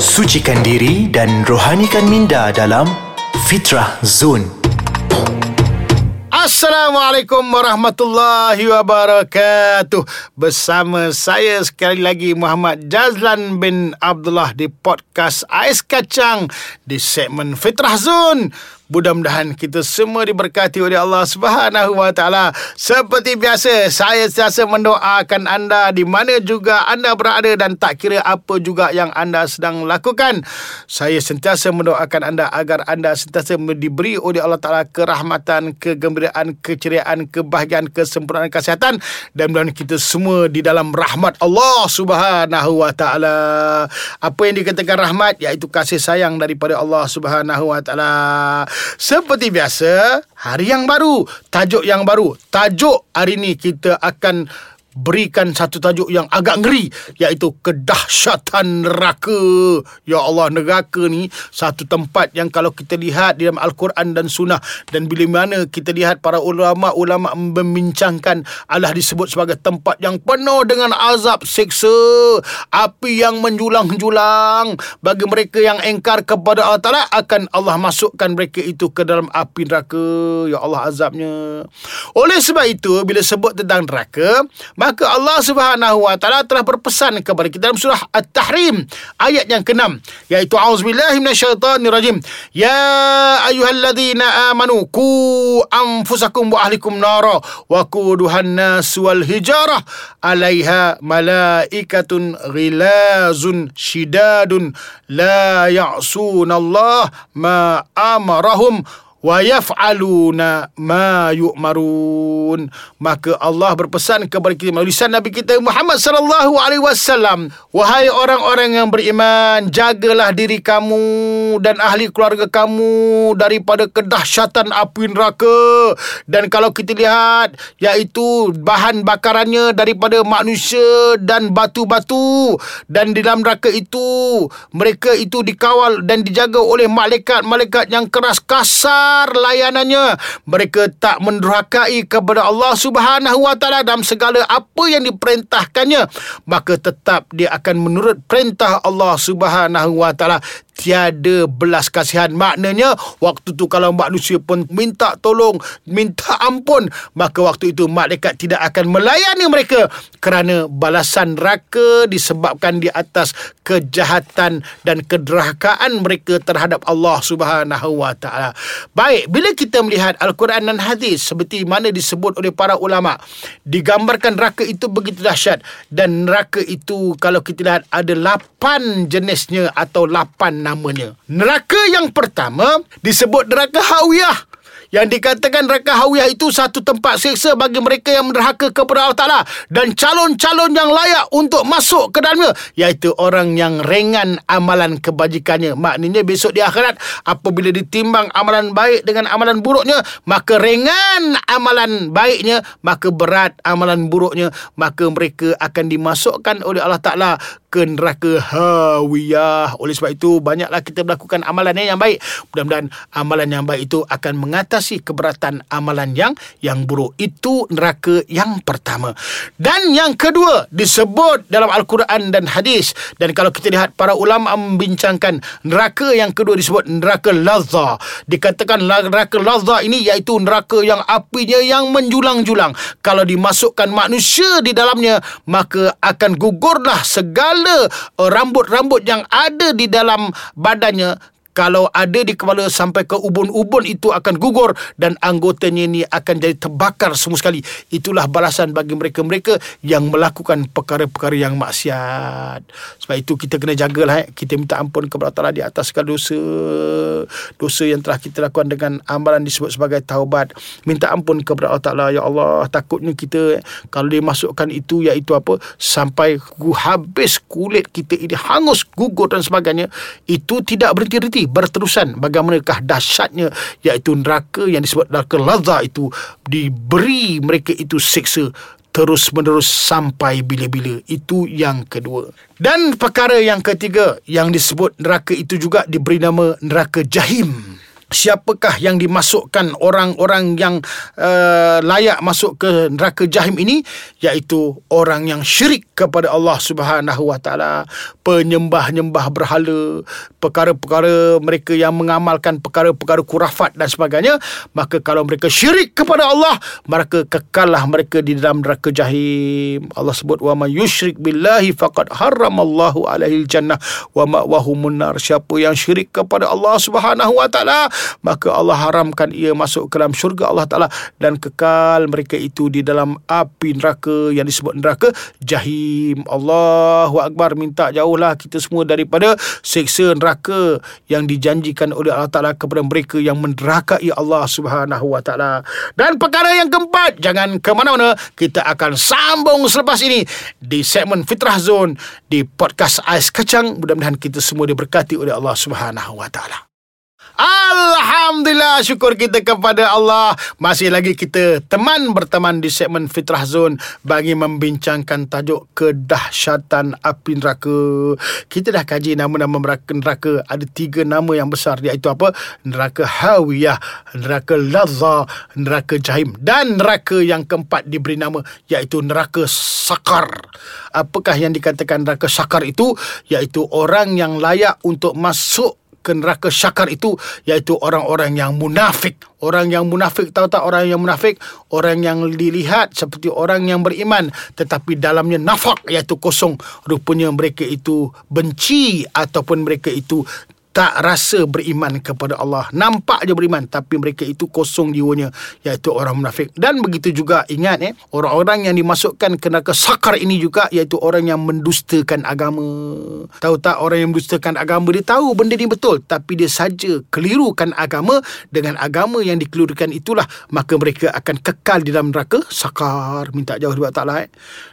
Sucikan diri dan rohanikan minda dalam Fitrah Zone. Assalamualaikum warahmatullahi wabarakatuh. Bersama saya sekali lagi Muhammad Jazlan bin Abdullah di podcast Ais Kacang di segmen Fitrah Zone. Mudah-mudahan kita semua diberkati oleh Allah Subhanahu Wa Taala. Seperti biasa, saya sentiasa mendoakan anda di mana juga anda berada dan tak kira apa juga yang anda sedang lakukan. Saya sentiasa mendoakan anda agar anda sentiasa diberi oleh Allah Taala kerahmatan, kegembiraan, keceriaan, kebahagiaan, kesempurnaan kesihatan dan mudah kita semua di dalam rahmat Allah Subhanahu Wa Taala. Apa yang dikatakan rahmat iaitu kasih sayang daripada Allah Subhanahu Wa Taala. Seperti biasa, hari yang baru, tajuk yang baru. Tajuk hari ini kita akan berikan satu tajuk yang agak ngeri iaitu kedahsyatan neraka. Ya Allah neraka ni satu tempat yang kalau kita lihat di dalam al-Quran dan sunnah dan bila mana kita lihat para ulama-ulama membincangkan Allah disebut sebagai tempat yang penuh dengan azab seksa, api yang menjulang-julang bagi mereka yang engkar kepada Allah Taala akan Allah masukkan mereka itu ke dalam api neraka. Ya Allah azabnya. Oleh sebab itu bila sebut tentang neraka maka Allah Subhanahu wa taala telah berpesan kepada kita dalam surah At-Tahrim ayat yang ke-6 iaitu auzubillahi minasyaitonirrajim ya ayyuhalladzina amanu ku anfusakum wa ahlikum nara wa quduhan nas wal hijarah 'alaiha malaikatun ghilazun shidadun la ya'sunallah ma amarahum wa yaf'aluna ma yu'marun. Maka Allah berpesan kepada kita melalui lisan Nabi kita Muhammad sallallahu alaihi wasallam wahai orang-orang yang beriman jagalah diri kamu dan ahli keluarga kamu daripada kedahsyatan api neraka. Dan kalau kita lihat iaitu bahan bakarannya daripada manusia dan batu-batu dan di dalam neraka itu mereka itu dikawal dan dijaga oleh malaikat-malaikat yang keras kasar besar layanannya. Mereka tak mendurhakai kepada Allah Subhanahu Wa Taala dalam segala apa yang diperintahkannya. Maka tetap dia akan menurut perintah Allah Subhanahu Wa Taala tiada belas kasihan. Maknanya waktu tu kalau manusia pun minta tolong minta ampun maka waktu itu malaikat tidak akan melayani mereka kerana balasan neraka disebabkan di atas kejahatan dan kederhakaan mereka terhadap Allah Subhanahu wa taala. Baik bila kita melihat al-Quran dan hadis seperti mana disebut oleh para ulama digambarkan neraka itu begitu dahsyat. Dan neraka itu kalau kita lihat ada lapan jenisnya atau lapan namanya. Neraka yang pertama disebut neraka Hawiyah yang dikatakan neraka hawiyah itu satu tempat seksa bagi mereka yang menderhaka kepada Allah Ta'ala dan calon-calon yang layak untuk masuk ke dalamnya iaitu orang yang ringan amalan kebajikannya. Maknanya besok di akhirat apabila ditimbang amalan baik dengan amalan buruknya maka ringan amalan baiknya maka berat amalan buruknya maka mereka akan dimasukkan oleh Allah Ta'ala ke neraka hawiyah oleh sebab itu banyaklah kita melakukan amalan yang baik. Mudah-mudahan amalan yang baik itu akan mengatasi mengatasi keberatan amalan yang yang buruk. Itu neraka yang pertama. Dan yang kedua disebut dalam Al-Quran dan hadis. Dan kalau kita lihat para ulama membincangkan neraka yang kedua disebut neraka lazza. Dikatakan neraka lazza ini iaitu neraka yang apinya yang menjulang-julang. Kalau dimasukkan manusia di dalamnya maka akan gugurlah segala rambut-rambut yang ada di dalam badannya kalau ada di kepala sampai ke ubun-ubun itu akan gugur dan anggotanya ini akan jadi terbakar semua sekali. Itulah balasan bagi mereka-mereka yang melakukan perkara-perkara yang maksiat. Sebab itu kita kena jagalah. Eh. Kita minta ampun kepada Allah di atas segala dosa. Dosa yang telah kita lakukan dengan amalan disebut sebagai taubat. Minta ampun kepada Allah Ta'ala. Ya Allah, takutnya kita eh, kalau dia masukkan itu iaitu apa? Sampai habis kulit kita ini hangus, gugur dan sebagainya. Itu tidak berhenti-henti berterusan bagaimanakah dahsyatnya iaitu neraka yang disebut neraka lazza itu diberi mereka itu seksa terus menerus sampai bila-bila. Itu yang kedua. Dan perkara yang ketiga yang disebut neraka itu juga diberi nama neraka jahim siapakah yang dimasukkan orang-orang yang uh, layak masuk ke neraka jahim ini? Iaitu orang yang syirik kepada Allah Subhanahu Wa Taala penyembah-nyembah berhala perkara-perkara mereka yang mengamalkan perkara-perkara kurafat dan sebagainya. Maka kalau mereka syirik kepada Allah maka kekallah mereka di dalam neraka jahim. Allah sebut wa may yusyrik billahi faqad haramallahu alaihi jannah. Wa ma'wahumun nar. Siapa yang syirik kepada Allah Subhanahu Wa Taala maka Allah haramkan ia masuk ke dalam syurga Allah Ta'ala. Dan kekal mereka itu di dalam api neraka yang disebut neraka jahim. Allahu Akbar. Minta jauhlah kita semua daripada seksa neraka yang dijanjikan oleh Allah Ta'ala kepada mereka yang menderakai Allah Subhanahu Wa Ta'ala. Dan perkara yang keempat jangan ke mana-mana. Kita akan sambung selepas ini di segmen Fitrah Zone di podcast Ais Kacang. Mudah-mudahan kita semua diberkati oleh Allah Subhanahu Wa Ta'ala Alhamdulillah syukur kita kepada Allah Masih lagi kita teman berteman di segmen Fitrah Zone Bagi membincangkan tajuk kedahsyatan api neraka Kita dah kaji nama-nama neraka, neraka Ada tiga nama yang besar Iaitu apa? Neraka Hawiyah Neraka Lazza Neraka Jahim Dan neraka yang keempat diberi nama Iaitu neraka Sakar Apakah yang dikatakan neraka Sakar itu? Iaitu orang yang layak untuk masuk ke neraka syakar itu iaitu orang-orang yang munafik. Orang yang munafik tahu tak orang yang munafik? Orang yang dilihat seperti orang yang beriman tetapi dalamnya nafak iaitu kosong. Rupanya mereka itu benci ataupun mereka itu tak rasa beriman kepada Allah. Nampak je beriman tapi mereka itu kosong jiwanya iaitu orang munafik. Dan begitu juga ingat eh orang-orang yang dimasukkan ke neraka sakar ini juga iaitu orang yang mendustakan agama. Tahu tak orang yang mendustakan agama dia tahu benda ni betul tapi dia saja kelirukan agama dengan agama yang dikelirukan itulah maka mereka akan kekal di dalam neraka sakar. Minta jauh daripada Taala eh.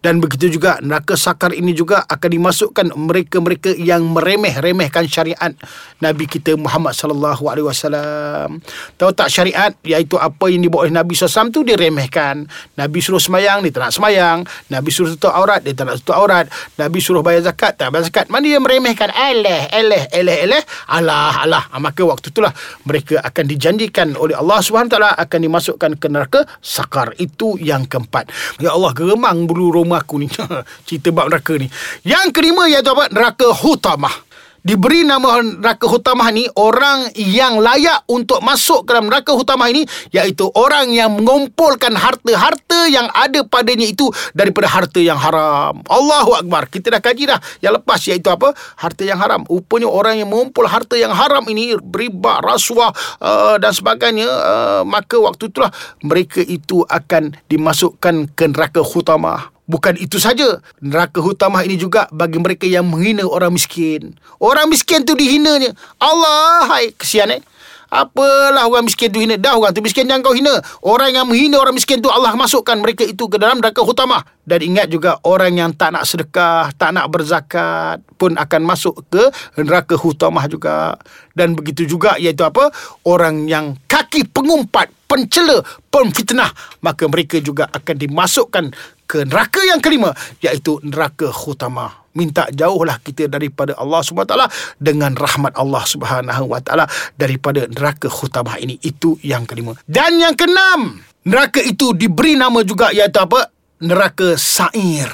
Dan begitu juga neraka sakar ini juga akan dimasukkan mereka-mereka yang meremeh-remehkan syariat Nabi kita Muhammad sallallahu alaihi wasallam. Tahu tak syariat iaitu apa yang dibawa oleh Nabi SAW tu diremehkan. Nabi suruh semayang dia tak nak semayang. Nabi suruh tutup aurat dia tak nak tutup aurat. Nabi suruh bayar zakat tak bayar zakat. Mana dia meremehkan? Eleh, eleh, eleh, eleh. Alah, alah. Ah, maka waktu itulah mereka akan dijanjikan oleh Allah SWT akan dimasukkan ke neraka sakar. Itu yang keempat. Ya Allah, geremang bulu rumahku ni. Cerita bab neraka ni. Yang kelima iaitu apa? Neraka hutamah diberi nama neraka hutamah ni orang yang layak untuk masuk ke dalam neraka hutamah ini iaitu orang yang mengumpulkan harta-harta yang ada padanya itu daripada harta yang haram. Allahu akbar. Kita dah kaji dah yang lepas iaitu apa? Harta yang haram. Rupanya orang yang mengumpul harta yang haram ini riba, rasuah uh, dan sebagainya uh, maka waktu itulah mereka itu akan dimasukkan ke neraka hutamah. Bukan itu saja. Neraka hutamah ini juga bagi mereka yang menghina orang miskin. Orang miskin tu dihinanya. Allah, hai, kesian eh. Apalah orang miskin tu hina. Dah orang tu miskin jangan kau hina. Orang yang menghina orang miskin tu Allah masukkan mereka itu ke dalam neraka hutamah. Dan ingat juga orang yang tak nak sedekah, tak nak berzakat pun akan masuk ke neraka hutamah juga. Dan begitu juga iaitu apa? Orang yang kaki pengumpat, pencela, pemfitnah. Maka mereka juga akan dimasukkan ke neraka yang kelima iaitu neraka khutama minta jauhlah kita daripada Allah SWT dengan rahmat Allah Subhanahu Wa Taala daripada neraka khutama ini. Itu yang kelima. Dan yang keenam neraka itu diberi nama juga iaitu apa? Neraka sair.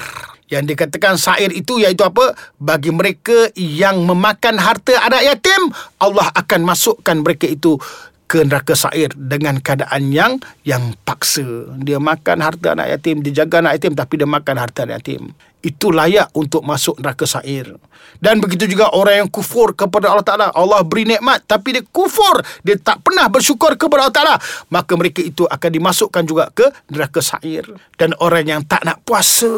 Yang dikatakan sair itu iaitu apa? Bagi mereka yang memakan harta anak yatim Allah akan masukkan mereka itu ke neraka sair dengan keadaan yang yang paksa. Dia makan harta anak yatim, dia jaga anak yatim tapi dia makan harta anak yatim itu layak untuk masuk neraka sair. Dan begitu juga orang yang kufur kepada Allah Ta'ala. Allah beri nikmat tapi dia kufur. Dia tak pernah bersyukur kepada Allah Ta'ala. Maka mereka itu akan dimasukkan juga ke neraka sair. Dan orang yang tak nak puasa.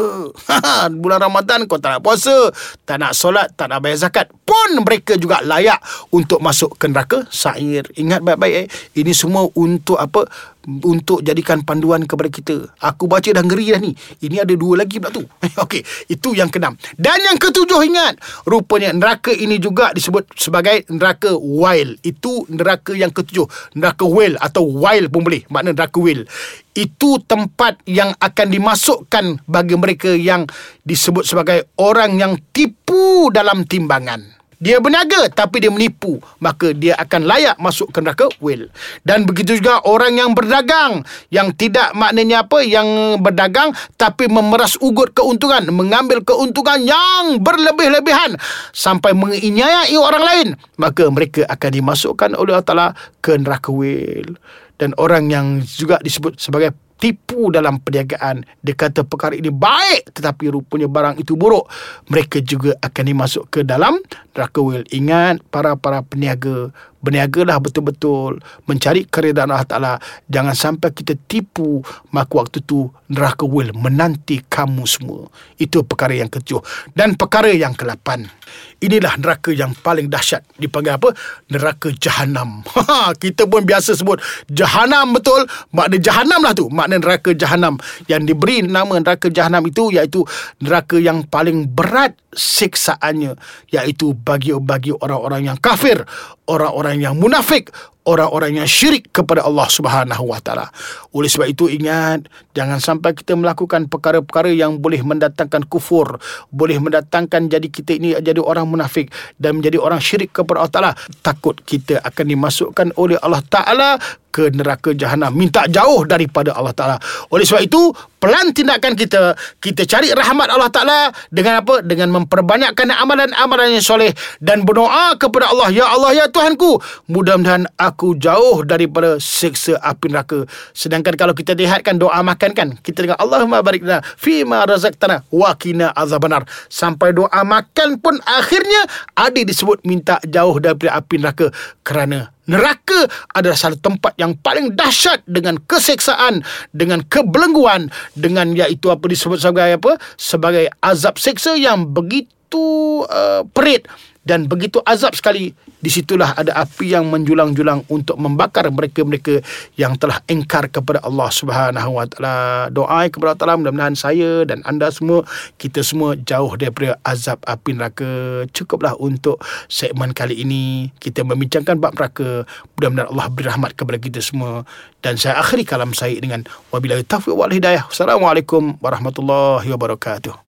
Bulan Ramadan kau tak nak puasa. Tak nak solat, tak nak bayar zakat. Pun mereka juga layak untuk masuk ke neraka sair. Ingat baik-baik eh. Ini semua untuk apa? Untuk jadikan panduan kepada kita. Aku baca dah ngeri dah ni. Ini ada dua lagi pula tu. Okey, itu yang keenam. Dan yang ketujuh ingat, rupanya neraka ini juga disebut sebagai neraka wild. Itu neraka yang ketujuh. Neraka wild atau wild pun boleh. Makna neraka wild. Itu tempat yang akan dimasukkan bagi mereka yang disebut sebagai orang yang tipu dalam timbangan dia berniaga tapi dia menipu, maka dia akan layak masuk ke neraka will. Dan begitu juga orang yang berdagang yang tidak maknanya apa yang berdagang tapi memeras ugut keuntungan, mengambil keuntungan yang berlebih-lebihan sampai menginyai orang lain, maka mereka akan dimasukkan oleh Allah Taala ke neraka will. Dan orang yang juga disebut sebagai tipu dalam perniagaan. Dia kata perkara ini baik tetapi rupanya barang itu buruk. Mereka juga akan dimasuk ke dalam neraka. Will ingat para-para peniaga berniagalah betul-betul mencari keredaan Allah Taala. Jangan sampai kita tipu maka waktu tu neraka will menanti kamu semua. Itu perkara yang ketujuh. Dan perkara yang kelapan inilah neraka yang paling dahsyat. Dipanggil apa? Neraka jahanam kita pun biasa sebut jahanam betul? Makna jahanam lah tu. Makna neraka jahanam yang diberi nama neraka jahanam itu iaitu neraka yang paling berat siksaannya iaitu bagi bagi orang-orang yang kafir, orang-orang yang munafik, orang-orang yang syirik kepada Allah Subhanahu Wa Taala. Oleh sebab itu ingat jangan sampai kita melakukan perkara-perkara yang boleh mendatangkan kufur, boleh mendatangkan jadi kita ini jadi orang munafik dan menjadi orang syirik kepada Allah Taala. Takut kita akan dimasukkan oleh Allah Taala ke neraka jahanam minta jauh daripada Allah Taala. Oleh sebab itu, pelan tindakan kita, kita cari rahmat Allah Taala dengan apa? Dengan memperbanyakkan amalan-amalan yang soleh dan berdoa kepada Allah, ya Allah ya Tuhanku, mudah-mudahan aku jauh daripada siksa api neraka. Sedangkan kalau kita lihatkan doa makan kan, kita dengar Allahumma barik lana fi ma razaqtana wa qina azabannar. Sampai doa makan pun akhirnya ada disebut minta jauh daripada api neraka kerana Neraka adalah satu tempat yang paling dahsyat dengan keseksaan, dengan kebelengguan, dengan iaitu apa disebut sebagai apa? Sebagai azab seksa yang begitu uh, perit dan begitu azab sekali di situlah ada api yang menjulang-julang untuk membakar mereka-mereka yang telah engkar kepada Allah Subhanahu Wa Taala. Doa kepada Allah mudah-mudahan saya dan anda semua kita semua jauh daripada azab api neraka. Cukuplah untuk segmen kali ini kita membincangkan bab neraka. Mudah-mudahan Allah beri rahmat kepada kita semua. Dan saya akhiri kalam saya dengan wabillahi taufiq wal hidayah. Assalamualaikum warahmatullahi wabarakatuh